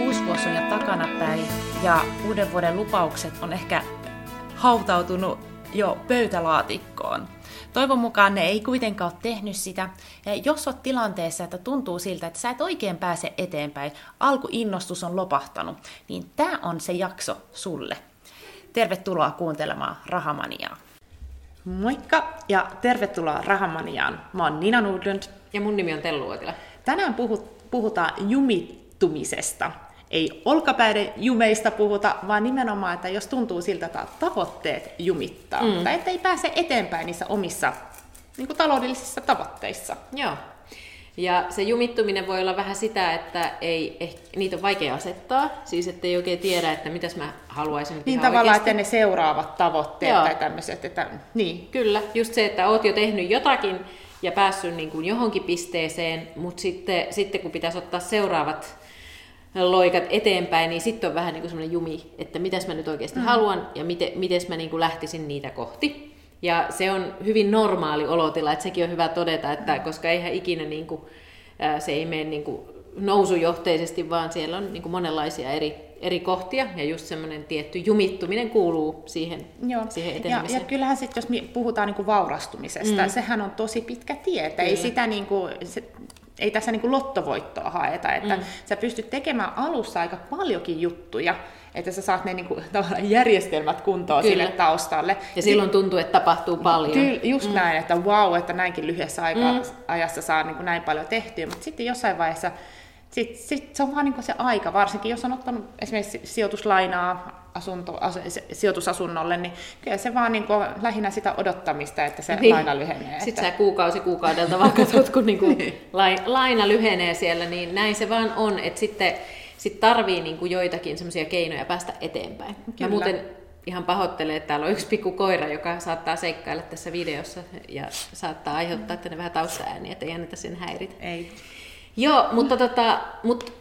Uusi vuosi on jo takanapäin ja uuden vuoden lupaukset on ehkä hautautunut jo pöytälaatikkoon. Toivon mukaan ne ei kuitenkaan ole tehnyt sitä. Ja jos olet tilanteessa, että tuntuu siltä, että sä et oikein pääse eteenpäin, alkuinnostus on lopahtanut, niin tämä on se jakso sulle. Tervetuloa kuuntelemaan Rahamaniaa. Moikka ja tervetuloa Rahamaniaan. Mä oon Nina Nudlund. Ja mun nimi on Tellu Uotila. Tänään puhutaan jumittumisesta ei olkapäiden jumeista puhuta, vaan nimenomaan, että jos tuntuu siltä, että tavoitteet jumittaa, mm. tai ettei pääse eteenpäin niissä omissa niin kuin taloudellisissa tavoitteissa. Joo. Ja se jumittuminen voi olla vähän sitä, että ei, eh, niitä on vaikea asettaa, siis että ei oikein tiedä, että mitäs mä haluaisin Niin tavallaan, oikeasti. että ne seuraavat tavoitteet Joo. tai tämmöiset, että niin. Kyllä, just se, että oot jo tehnyt jotakin ja päässyt niin kuin johonkin pisteeseen, mutta sitten, sitten kun pitäisi ottaa seuraavat loikat eteenpäin, niin sitten on vähän niin kuin semmoinen jumi, että mitäs mä nyt oikeasti mm. haluan ja miten, miten mä niin kuin lähtisin niitä kohti. Ja se on hyvin normaali olotila, että sekin on hyvä todeta, että mm. koska eihän ikinä niin kuin, se ei mene niin kuin nousujohteisesti, vaan siellä on niin kuin monenlaisia eri, eri kohtia, ja just semmoinen tietty jumittuminen kuuluu siihen, Joo. siihen etenemiseen. Ja, ja kyllähän sitten, jos puhutaan niin kuin vaurastumisesta, mm. sehän on tosi pitkä tie, että ei sitä niin kuin, se, ei tässä niin kuin lottovoittoa haeta, että mm. sä pystyt tekemään alussa aika paljonkin juttuja, että sä saat ne niin kuin, järjestelmät kuntoon Kyllä. sille taustalle. Ja silloin tuntuu, että tapahtuu paljon. Kyllä, just mm. näin, että wow, että näinkin lyhyessä aika, mm. ajassa saa niin kuin näin paljon tehtyä, mutta sitten jossain vaiheessa sit, sit se on vaan niin se aika, varsinkin jos on ottanut esimerkiksi sijoituslainaa asunto, as, sijoitusasunnolle, niin kyllä se vaan niin kuin, lähinnä sitä odottamista, että se niin. laina lyhenee. Sitten että... sä kuukausi kuukaudelta vaan katsot, kun niin kuin laina lyhenee siellä, niin näin se vaan on, että sitten sit tarvii niin kuin joitakin semmoisia keinoja päästä eteenpäin. Kyllä. Mä muuten ihan pahoittelen, että täällä on yksi pikku koira, joka saattaa seikkailla tässä videossa ja saattaa aiheuttaa tänne vähän taustaääniä, että ei anneta sen häiritä. Ei. Joo, mutta, tota, mutta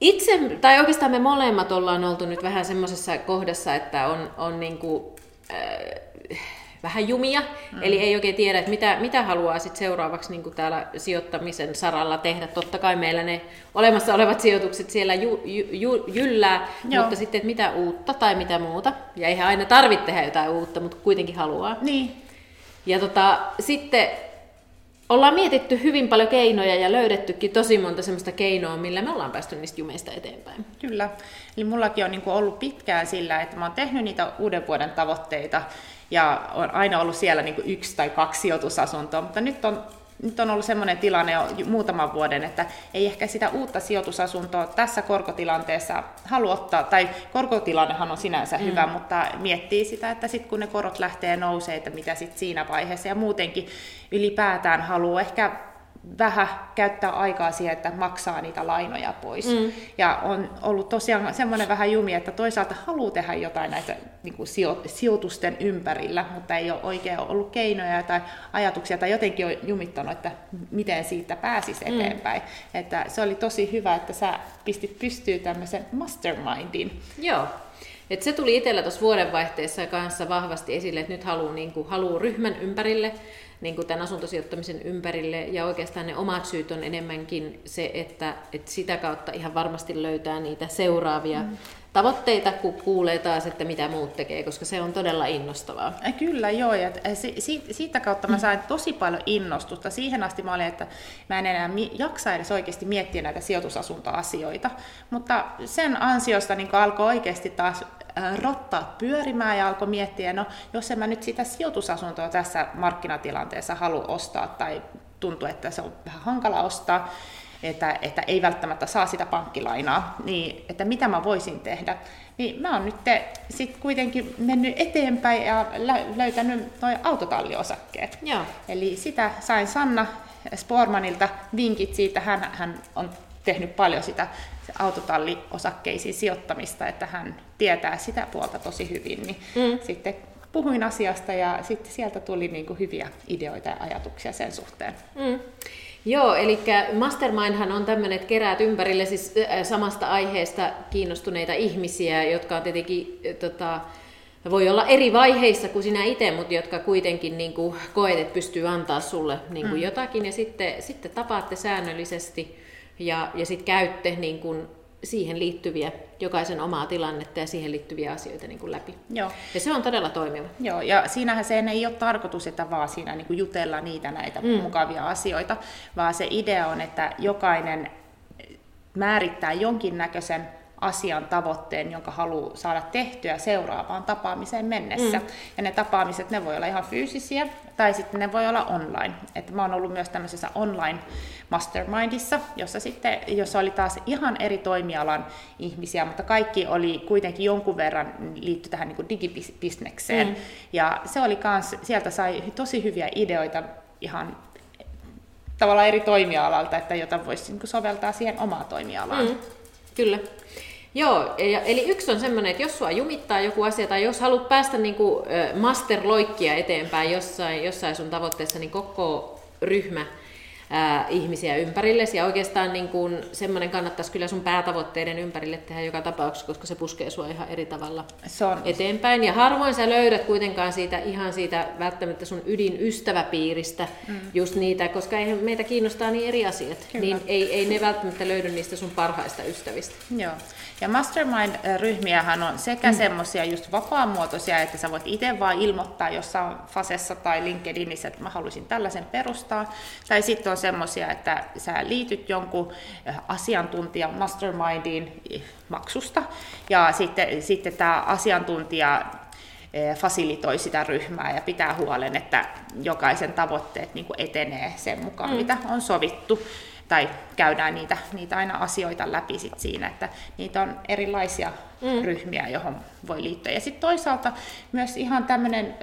itse, tai oikeastaan me molemmat ollaan oltu nyt vähän semmoisessa kohdassa, että on, on niin kuin, äh, vähän jumia, mm. eli ei oikein tiedä, että mitä, mitä haluaa sit seuraavaksi niin kuin täällä sijoittamisen saralla tehdä. Totta kai meillä ne olemassa olevat sijoitukset siellä ju, ju, ju, jyllää, Joo. mutta sitten, että mitä uutta tai mitä muuta. Ja eihän aina tarvitse tehdä jotain uutta, mutta kuitenkin haluaa. Niin. Ja tota, sitten ollaan mietitty hyvin paljon keinoja ja löydettykin tosi monta semmoista keinoa, millä me ollaan päästy niistä jumeista eteenpäin. Kyllä. Eli mullakin on niin ollut pitkään sillä, että mä oon tehnyt niitä uuden vuoden tavoitteita ja on aina ollut siellä niin yksi tai kaksi sijoitusasuntoa, mutta nyt on nyt on ollut sellainen tilanne jo muutaman vuoden, että ei ehkä sitä uutta sijoitusasuntoa tässä korkotilanteessa halua ottaa, tai korkotilannehan on sinänsä mm. hyvä, mutta miettii sitä, että sitten kun ne korot lähtee nousee, että mitä sitten siinä vaiheessa, ja muutenkin ylipäätään haluaa ehkä vähän käyttää aikaa siihen, että maksaa niitä lainoja pois. Mm. Ja on ollut tosiaan semmoinen vähän jumi, että toisaalta haluaa tehdä jotain näitä niin kuin sijoitusten ympärillä, mutta ei ole oikein ollut keinoja tai ajatuksia tai jotenkin on jumittanut, että miten siitä pääsisi mm. eteenpäin. Mm. Että se oli tosi hyvä, että sä pistit pystyyn tämmöisen mastermindin. Joo. Et se tuli itsellä tuossa vuodenvaihteessa kanssa vahvasti esille, että nyt haluaa niin haluu ryhmän ympärille niin kuin tämän asuntosijoittamisen ympärille. Ja oikeastaan ne omat syyt on enemmänkin se, että, että sitä kautta ihan varmasti löytää niitä seuraavia mm. tavoitteita, kun kuulee taas, että mitä muut tekee, koska se on todella innostavaa. Kyllä, joo. Ja siitä kautta mä sain tosi paljon innostusta. Siihen asti mä olin, että mä en enää jaksa edes oikeasti miettiä näitä sijoitusasuntoasioita. Mutta sen ansiosta niin alkoi oikeasti taas rattaat pyörimään ja alkoi miettiä, no jos en mä nyt sitä sijoitusasuntoa tässä markkinatilanteessa halua ostaa tai tuntuu, että se on vähän hankala ostaa, että, että ei välttämättä saa sitä pankkilainaa, niin että mitä mä voisin tehdä. Niin mä oon nyt sit kuitenkin mennyt eteenpäin ja löytänyt noin autotalliosakkeet. Joo. Eli sitä sain Sanna Spormanilta vinkit siitä, hän, hän on tehnyt paljon sitä autotalliosakkeisiin sijoittamista, että hän tietää sitä puolta tosi hyvin, niin mm. sitten puhuin asiasta ja sitten sieltä tuli niin kuin hyviä ideoita ja ajatuksia sen suhteen. Mm. Joo, eli Mastermindhan on tämmöinen, että keräät ympärille siis samasta aiheesta kiinnostuneita ihmisiä, jotka on tietenkin tota, voi olla eri vaiheissa kuin sinä itse, mutta jotka kuitenkin niin kuin koet, että pystyy antaa sulle niin kuin mm. jotakin, ja sitten, sitten tapaatte säännöllisesti, ja, ja sitten käytte niin kuin siihen liittyviä, jokaisen omaa tilannetta ja siihen liittyviä asioita niin kuin läpi. Joo. Ja se on todella toimiva. Joo, ja siinähän se ei ole tarkoitus, että vaan siinä niin kuin jutella niitä näitä mm. mukavia asioita, vaan se idea on, että jokainen määrittää jonkinnäköisen asian tavoitteen, jonka haluaa saada tehtyä seuraavaan tapaamiseen mennessä. Mm. Ja ne tapaamiset, ne voi olla ihan fyysisiä, tai sitten ne voi olla online. Et mä oon ollut myös tämmöisessä online mastermindissa, jossa, sitten, jossa oli taas ihan eri toimialan ihmisiä, mutta kaikki oli kuitenkin jonkun verran liitty tähän niin digibisnekseen. Mm. Ja se oli kans, sieltä sai tosi hyviä ideoita ihan tavallaan eri toimialalta, että jota voisi niin soveltaa siihen omaan toimialaan. Mm. Kyllä. Joo, ja, eli yksi on semmoinen, että jos sua jumittaa joku asia, tai jos haluat päästä niin masterloikkia eteenpäin jossain, jossain sun tavoitteessa, niin koko ryhmä ää, ihmisiä ympärillesi. Ja oikeastaan niin kuin, semmoinen kannattaisi kyllä sun päätavoitteiden ympärille tehdä joka tapauksessa, koska se puskee sua ihan eri tavalla se on. eteenpäin. Ja harvoin sä löydät kuitenkaan siitä ihan siitä välttämättä sun ydinystäväpiiristä mm. just niitä, koska eihän meitä kiinnostaa niin eri asiat. Kyllä. Niin ei, ei ne välttämättä löydy niistä sun parhaista ystävistä. Joo. Ja mastermind-ryhmiähän on sekä mm. semmoisia just vapaamuotoisia, että sä voit itse vaan ilmoittaa jossain Fasessa tai LinkedInissä, että mä haluaisin tällaisen perustaa. Tai sitten on semmoisia, että sä liityt jonkun asiantuntijan mastermindiin maksusta, ja sitten, sitten tämä asiantuntija fasilitoi sitä ryhmää ja pitää huolen, että jokaisen tavoitteet niin etenee sen mukaan, mm. mitä on sovittu tai käydään niitä, niitä aina asioita läpi sit siinä, että niitä on erilaisia mm. ryhmiä, johon voi liittyä. Ja sitten toisaalta myös ihan tämmöinen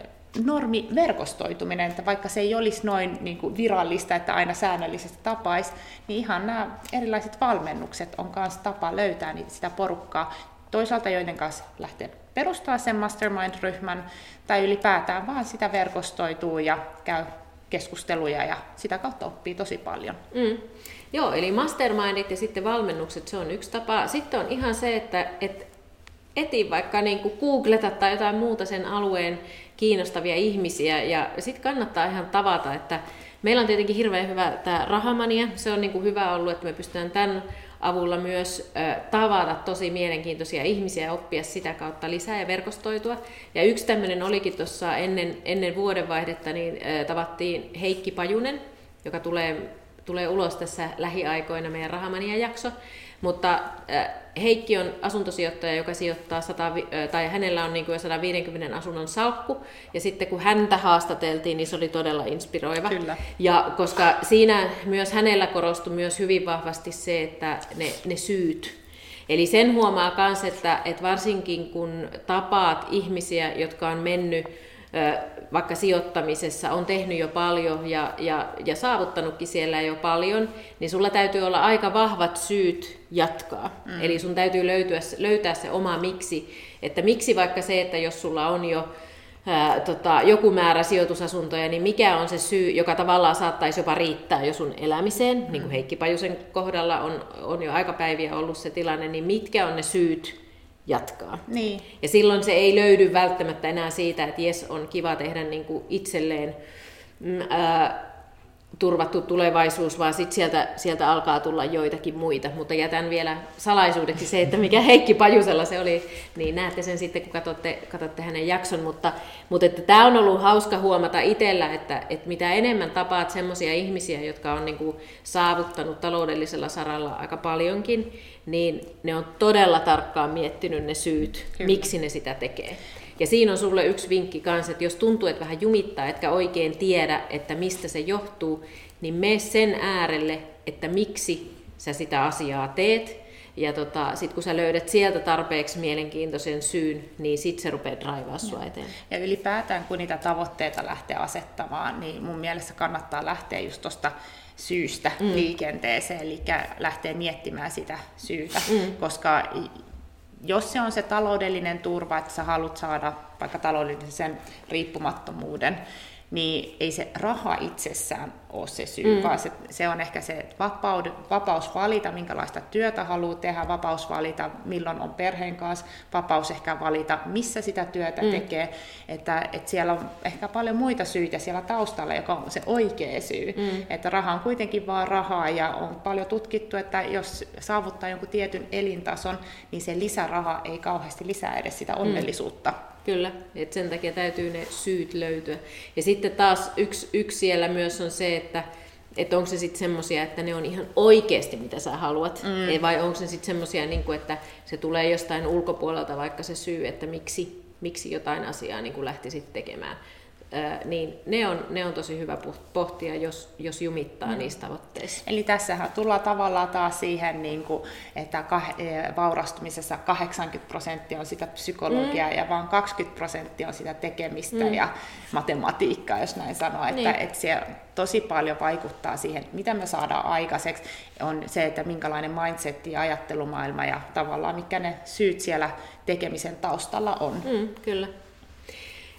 normiverkostoituminen, että vaikka se ei olisi noin niin kuin virallista, että aina säännöllisesti tapaisi, niin ihan nämä erilaiset valmennukset on myös tapa löytää niitä, sitä porukkaa, toisaalta joiden kanssa lähtee perustaa sen mastermind-ryhmän, tai ylipäätään vaan sitä verkostoituu ja käy keskusteluja ja sitä kautta oppii tosi paljon. Mm. Joo, eli mastermindit ja sitten valmennukset, se on yksi tapa. Sitten on ihan se, että et eti vaikka niin kuin googleta tai jotain muuta sen alueen kiinnostavia ihmisiä ja sitten kannattaa ihan tavata, että meillä on tietenkin hirveän hyvä tämä rahamania, se on niin kuin hyvä ollut, että me pystytään tämän avulla myös tavata tosi mielenkiintoisia ihmisiä ja oppia sitä kautta lisää ja verkostoitua. Ja yksi tämmöinen olikin tuossa ennen, ennen vuodenvaihdetta, niin tavattiin Heikki Pajunen, joka tulee, tulee ulos tässä lähiaikoina meidän Rahamania-jakso. Mutta Heikki on asuntosijoittaja, joka sijoittaa 100, tai hänellä on niin kuin 150 asunnon salkku, ja sitten kun häntä haastateltiin, niin se oli todella inspiroiva. Kyllä. Ja koska siinä myös hänellä korostui myös hyvin vahvasti se, että ne, ne syyt, Eli sen huomaa myös, että, että varsinkin kun tapaat ihmisiä, jotka on mennyt vaikka sijoittamisessa on tehnyt jo paljon ja, ja, ja saavuttanutkin siellä jo paljon, niin sulla täytyy olla aika vahvat syyt jatkaa. Mm. Eli sun täytyy löytyä, löytää se oma miksi, että miksi vaikka se, että jos sulla on jo ää, tota, joku määrä sijoitusasuntoja, niin mikä on se syy, joka tavallaan saattaisi jopa riittää jo sun elämiseen, mm. niin kuin Heikki Pajusen kohdalla on, on jo aikapäiviä ollut se tilanne, niin mitkä on ne syyt, jatkaa. Niin. Ja silloin se ei löydy välttämättä enää siitä, että jes, on kiva tehdä niin kuin itselleen mm, ää, turvattu tulevaisuus, vaan sitten sieltä, sieltä alkaa tulla joitakin muita. Mutta jätän vielä salaisuudeksi se, että mikä Heikki Pajusella se oli, niin näette sen sitten, kun katsotte, katsotte hänen jakson. Mutta, mutta että tämä on ollut hauska huomata itsellä, että, että mitä enemmän tapaat semmoisia ihmisiä, jotka on niin kuin saavuttanut taloudellisella saralla aika paljonkin, niin ne on todella tarkkaan miettinyt ne syyt, Kyllä. miksi ne sitä tekee. Ja siinä on sulle yksi vinkki kanssa, että jos tuntuu, että vähän jumittaa, etkä oikein tiedä, että mistä se johtuu, niin mene sen äärelle, että miksi sä sitä asiaa teet. Ja tota, sitten kun sä löydät sieltä tarpeeksi mielenkiintoisen syyn, niin sitten se rupeaa draivaa sua eteen. Ja ylipäätään kun niitä tavoitteita lähtee asettamaan, niin mun mielestä kannattaa lähteä just tuosta syystä mm. liikenteeseen, eli lähteä miettimään sitä syytä, mm. koska jos se on se taloudellinen turva, että sä haluat saada vaikka taloudellisen riippumattomuuden, niin ei se raha itsessään ole se syy, mm. vaan se, se on ehkä se vapaud, vapaus valita, minkälaista työtä haluaa tehdä, vapaus valita, milloin on perheen kanssa, vapaus ehkä valita, missä sitä työtä mm. tekee. Että, että siellä on ehkä paljon muita syitä siellä taustalla, joka on se oikea syy. Mm. Että raha on kuitenkin vaan rahaa ja on paljon tutkittu, että jos saavuttaa jonkun tietyn elintason, niin se lisäraha ei kauheasti lisää edes sitä mm. onnellisuutta. Mm. Kyllä, että sen takia täytyy ne syyt löytyä. Ja sitten taas yksi, yksi siellä myös on se, että että onko se sitten semmoisia, että ne on ihan oikeasti mitä sä haluat, mm. vai onko se sitten semmoisia, niin että se tulee jostain ulkopuolelta vaikka se syy, että miksi, miksi jotain asiaa niin lähtisit tekemään niin ne on, ne on tosi hyvä pohtia, jos, jos jumittaa mm. niistä tavoitteissa. Eli tässähän tullaan tavallaan taas siihen, niin kuin, että e, vaurastumisessa 80 prosenttia on sitä psykologiaa mm. ja vain 20 prosenttia on sitä tekemistä mm. ja matematiikkaa, jos näin sanoo. Että, niin. että se tosi paljon vaikuttaa siihen, mitä me saadaan aikaiseksi, on se, että minkälainen mindset ja ajattelumaailma ja tavallaan mikä ne syyt siellä tekemisen taustalla on. Mm, kyllä.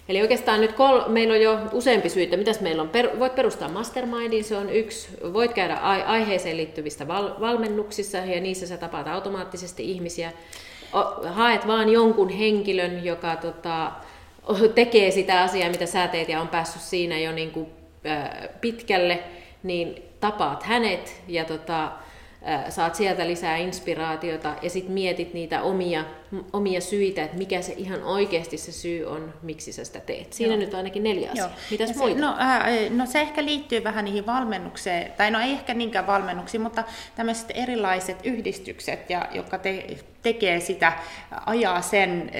Eli oikeastaan nyt kol, meillä on jo useampi syitä. Mitäs meillä on? Per, voit perustaa mastermindin, se on yksi. Voit käydä aiheeseen liittyvistä val, valmennuksissa ja niissä sä tapaat automaattisesti ihmisiä. O, haet vaan jonkun henkilön, joka tota, tekee sitä asiaa, mitä sä teet ja on päässyt siinä jo niin kuin, ä, pitkälle, niin tapaat hänet ja tota, saat sieltä lisää inspiraatiota ja sitten mietit niitä omia, omia syitä, että mikä se ihan oikeasti se syy on, miksi sä sitä teet. Siinä Joo. nyt ainakin neljä asiaa. Mitäs se, muita? No, ää, no se ehkä liittyy vähän niihin valmennukseen, tai no ei ehkä niinkään valmennuksiin, mutta tämmöiset erilaiset yhdistykset, ja, jotka te, tekee sitä, ajaa sen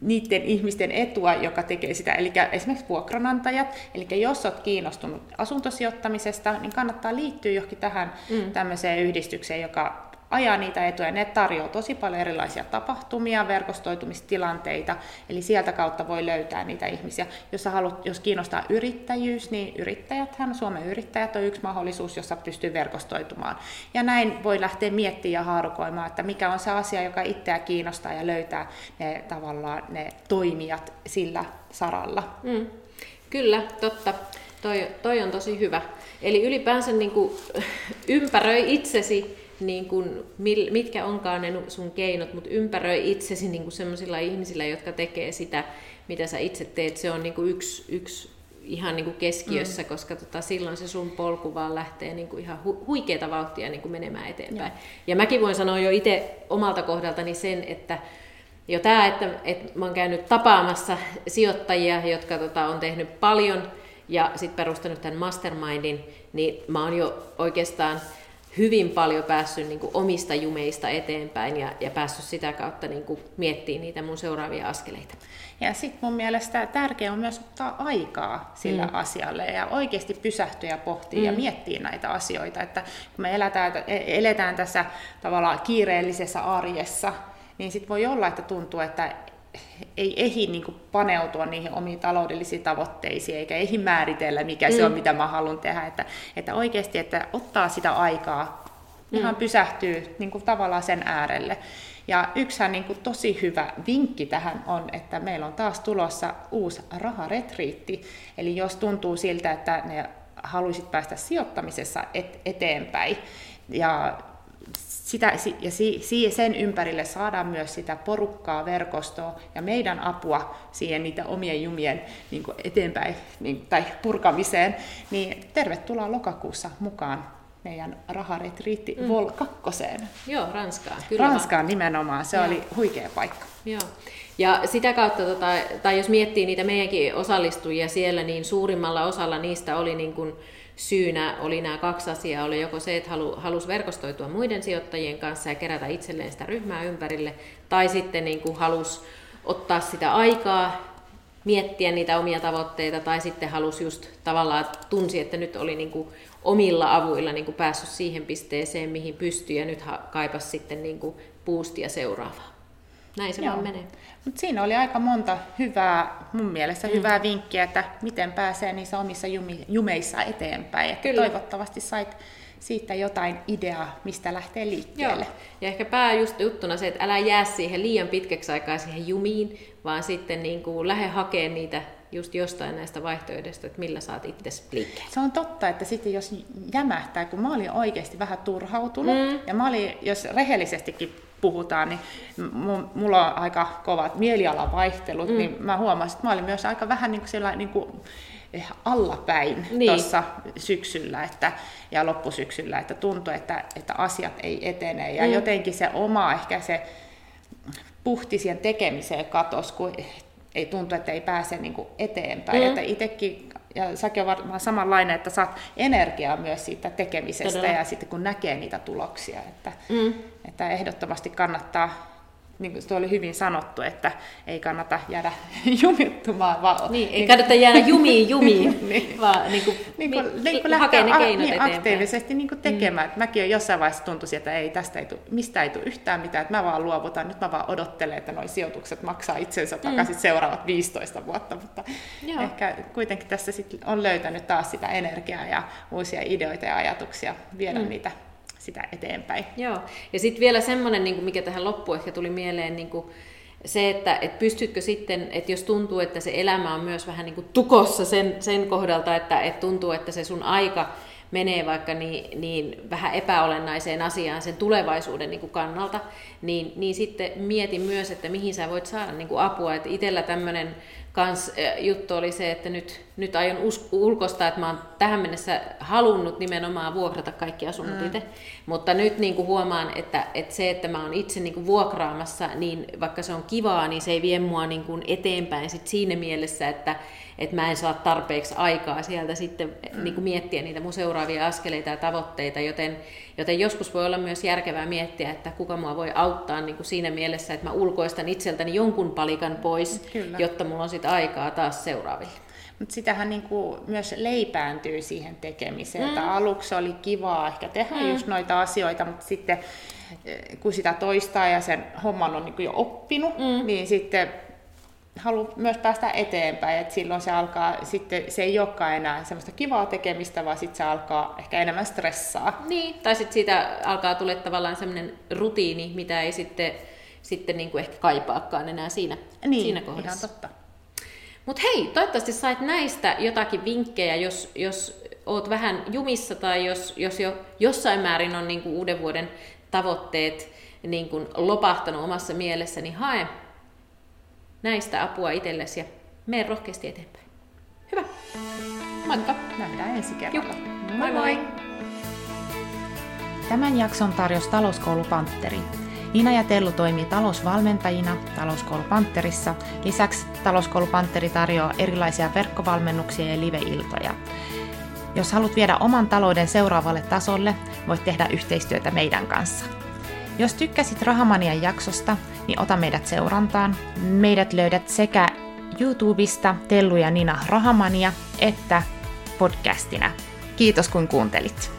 niiden ihmisten etua, joka tekee sitä. Eli esimerkiksi vuokranantajat, eli jos olet kiinnostunut asuntosijoittamisesta, niin kannattaa liittyä johonkin tähän mm. tämmöiseen yhdistykseen, joka ajaa niitä etuja. Ne tarjoaa tosi paljon erilaisia tapahtumia, verkostoitumistilanteita, eli sieltä kautta voi löytää niitä ihmisiä. Jos, haluat, jos kiinnostaa yrittäjyys, niin yrittäjäthän, Suomen yrittäjät on yksi mahdollisuus, jossa pystyy verkostoitumaan. Ja näin voi lähteä miettimään ja haarukoimaan, että mikä on se asia, joka itseä kiinnostaa ja löytää ne tavallaan ne toimijat sillä saralla. Mm. Kyllä, totta. Toi, toi on tosi hyvä. Eli ylipäänsä niin kuin, ympäröi itsesi niin kuin, mitkä onkaan ne sun keinot, mutta ympäröi itsesi niin sellaisilla ihmisillä, jotka tekee sitä, mitä sä itse teet. Se on niin kuin yksi, yksi ihan niin kuin keskiössä, mm. koska tota, silloin se sun polku vaan lähtee niin kuin ihan hu- huikeata vauhtia niin kuin menemään eteenpäin. Ja. ja mäkin voin sanoa jo itse omalta kohdaltani sen, että jo tämä, että, että mä oon käynyt tapaamassa sijoittajia, jotka tota, on tehnyt paljon ja sitten perustanut tämän mastermindin, niin mä oon jo oikeastaan hyvin paljon päässyt niin kuin omista jumeista eteenpäin ja, ja päässyt sitä kautta niin kuin miettimään niitä mun seuraavia askeleita. Ja sitten mun mielestä tärkeää on myös ottaa aikaa sillä mm. asialle ja oikeasti pysähtyä ja pohtia mm. ja miettiä näitä asioita. Että kun me eletään, eletään tässä tavallaan kiireellisessä arjessa, niin sitten voi olla, että tuntuu, että ei ehdi niin kuin paneutua niihin omiin taloudellisiin tavoitteisiin, eikä ehdi määritellä, mikä mm. se on, mm. mitä mä haluan tehdä. Että, että oikeasti, että ottaa sitä aikaa, mm. ihan pysähtyy niin kuin tavallaan sen äärelle. Ja yksihän niin kuin tosi hyvä vinkki tähän on, että meillä on taas tulossa uusi raharetriitti. Eli jos tuntuu siltä, että ne haluaisit päästä sijoittamisessa et, eteenpäin, ja sitä, ja sen ympärille saadaan myös sitä porukkaa, verkostoa ja meidän apua siihen niitä omien jumien niin kuin eteenpäin niin, tai purkamiseen, niin tervetuloa lokakuussa mukaan meidän raharetriitti mm. Vol 2. Joo, Ranskaan. Kyllä Ranskaan vaan. nimenomaan, se Joo. oli huikea paikka. Joo. Ja sitä kautta, tota, tai jos miettii niitä meidänkin osallistujia siellä, niin suurimmalla osalla niistä oli niin kuin, syynä oli nämä kaksi asiaa. Oli joko se, että halu, halusi verkostoitua muiden sijoittajien kanssa ja kerätä itselleen sitä ryhmää ympärille, tai sitten niin kuin halusi ottaa sitä aikaa, miettiä niitä omia tavoitteita, tai sitten halusi just tavallaan tunsi, että nyt oli niin kuin omilla avuilla niin kuin päässyt siihen pisteeseen, mihin pystyy, ja nyt kaipasi sitten niin kuin boostia seuraavaa. Näin se Joo. vaan menee. Mut siinä oli aika monta hyvää, mun mielestä mm. hyvää vinkkiä, että miten pääsee niissä omissa jumi, jumeissa eteenpäin. Että Kyllä. toivottavasti sait siitä jotain ideaa, mistä lähtee liikkeelle. Joo. Ja ehkä pää just juttuna se, että älä jää siihen liian pitkäksi aikaa siihen jumiin, vaan sitten niin kuin lähde hakemaan niitä just jostain näistä vaihtoehdoista, että millä saat itse liikkeelle. Se on totta, että sitten jos jämähtää, kun mä olin oikeasti vähän turhautunut, mm. ja mä olin, jos rehellisestikin puhutaan, niin mulla on aika kovat mielialavaihtelut, mm. niin mä huomasin, että mä olin myös aika vähän niin kuin siellä, niin kuin eh, allapäin niin. tuossa syksyllä että, ja loppusyksyllä, että tuntui, että, että asiat ei etene. Ja mm. jotenkin se oma ehkä se puhti siihen tekemiseen katos, kun ei tuntu, että ei pääse niin kuin eteenpäin. Mm. Että itsekin, ja säkin on varmaan samanlainen, että saat energiaa myös siitä tekemisestä Todella. ja sitten kun näkee niitä tuloksia. Että, mm. että ehdottomasti kannattaa niin kuin oli hyvin sanottu, että ei kannata jäädä jumittumaan. Vaan, niin, ei niin, kannata jäädä jumiin jumiin, niin, vaan niin kuin, niin kuin, niin, niin kuin hakea ne keinot niin, aktiivisesti niin kuin tekemään. Mm. Mäkin jossain vaiheessa tuntui, että ei, tästä ei tule, mistä ei tule yhtään mitään, että mä vaan luovutan, nyt mä vaan odottelen, että nuo sijoitukset maksaa itsensä takaisin mm. seuraavat 15 vuotta, mutta Joo. ehkä kuitenkin tässä sit on löytänyt taas sitä energiaa ja uusia ideoita ja ajatuksia viedä mm. niitä sitä eteenpäin. Joo, ja sitten vielä semmoinen, niin mikä tähän loppuun ehkä tuli mieleen, niin kuin se, että et pystytkö sitten, että jos tuntuu, että se elämä on myös vähän niin kuin tukossa sen, sen kohdalta, että et tuntuu, että se sun aika menee vaikka niin, niin vähän epäolennaiseen asiaan sen tulevaisuuden niin kuin kannalta, niin, niin sitten mieti myös, että mihin sä voit saada niin kuin apua. Että itsellä tämmöinen kans juttu oli se, että nyt, nyt aion ulkosta, että mä oon tähän mennessä halunnut nimenomaan vuokrata kaikki asunnot mm. itse, mutta nyt niin kuin huomaan, että, että se, että mä oon itse niin kuin vuokraamassa, niin vaikka se on kivaa, niin se ei vie mua niin kuin eteenpäin sit siinä mielessä, että, että mä en saa tarpeeksi aikaa sieltä sitten mm. niin kuin miettiä niitä mun seuraavia askeleita ja tavoitteita, joten, joten joskus voi olla myös järkevää miettiä, että kuka mua voi auttaa niin kuin siinä mielessä, että mä ulkoistan itseltäni jonkun palikan pois, Kyllä. jotta mulla on sitten aikaa taas seuraaville. Mutta sitähän niin kuin myös leipääntyy siihen tekemiseen. Mm. Että aluksi oli kivaa ehkä tehdä mm. just noita asioita, mutta sitten eh, kun sitä toistaa ja sen homman on niin jo oppinut, mm. niin sitten haluaa myös päästä eteenpäin, että silloin se alkaa, sitten se ei olekaan enää semmoista kivaa tekemistä, vaan sitten se alkaa ehkä enemmän stressaa. Niin, tai sitten siitä alkaa tulla tavallaan semmoinen rutiini, mitä ei sitten, sitten niin kuin ehkä kaipaakaan enää siinä, niin, siinä kohdassa. ihan totta. Mutta hei, toivottavasti sait näistä jotakin vinkkejä, jos, jos oot vähän jumissa tai jos, jos jo jossain määrin on niin kuin uuden vuoden tavoitteet niin kuin lopahtanut omassa mielessä, niin hae näistä apua itsellesi ja mene rohkeasti eteenpäin. Hyvä. Moikka. Nähdään ensi kerralla. Moi moi. Tämän jakson tarjosi talouskoulu Pantteri. Nina ja Tellu toimii talousvalmentajina Talouskoulu Pantterissa. Lisäksi Talouskoulu Pantteri tarjoaa erilaisia verkkovalmennuksia ja live-iltoja. Jos haluat viedä oman talouden seuraavalle tasolle, voit tehdä yhteistyötä meidän kanssa. Jos tykkäsit Rahamanian jaksosta, niin ota meidät seurantaan. Meidät löydät sekä YouTubesta Tellu ja Nina Rahamania että podcastina. Kiitos kun kuuntelit.